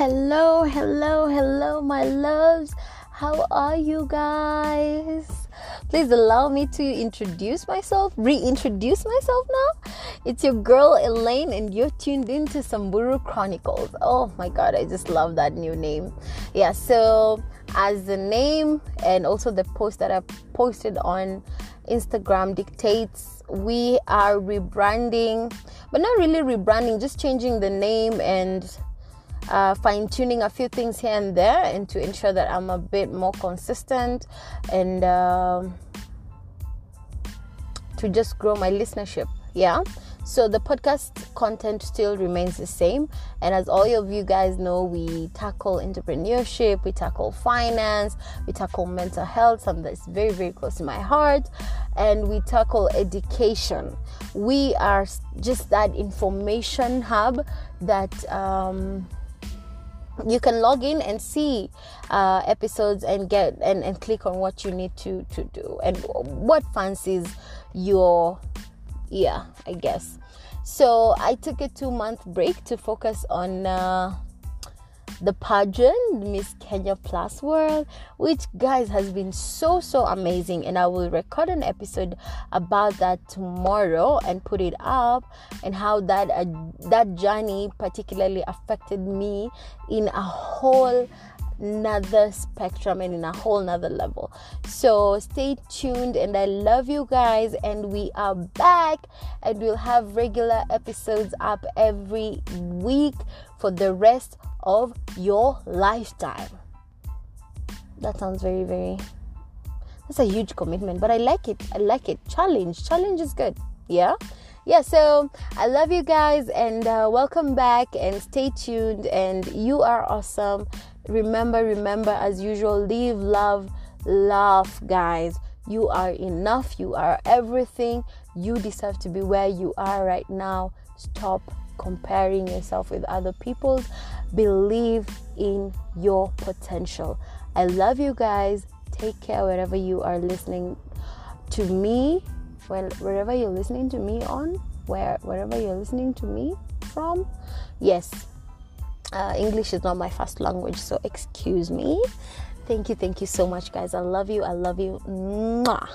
Hello, hello, hello, my loves. How are you guys? Please allow me to introduce myself, reintroduce myself now. It's your girl Elaine, and you're tuned in into Samburu Chronicles. Oh my god, I just love that new name. Yeah, so as the name and also the post that I posted on Instagram dictates, we are rebranding, but not really rebranding, just changing the name and uh, fine tuning a few things here and there, and to ensure that I'm a bit more consistent and um to just grow my listenership. Yeah. So the podcast content still remains the same. And as all of you guys know, we tackle entrepreneurship, we tackle finance, we tackle mental health, something that's very, very close to my heart, and we tackle education. We are just that information hub that. Um, you can log in and see uh, episodes and get and, and click on what you need to to do and what fancies your yeah i guess. So i took a two month break to focus on uh, the pageant miss kenya plus world which guys has been so so amazing. And i will record an episode about that tomorrow and put it up and how that uh, that journey particularly affected me in a whole another spectrum and in a whole nother level. So stay tuned and I love you guys and we are back and we'll have regular episodes up every week for the rest of your lifetime. That sounds very, very that's a huge commitment, but I like it. I like it. Challenge. Challenge is good. Yeah yeah so i love you guys and uh, welcome back and stay tuned and you are awesome remember remember as usual live love laugh guys. You are enough. You are everything. You deserve to be where you are right now. Stop comparing yourself with other people's believe in your potential. I love you guys. Take care wherever you are listening to me. Well wherever you're listening to me on where wherever you're listening to me from. Yes uh, english is not my first language so excuse me. Thank you thank you so much guys. I love you i love you. Mwah.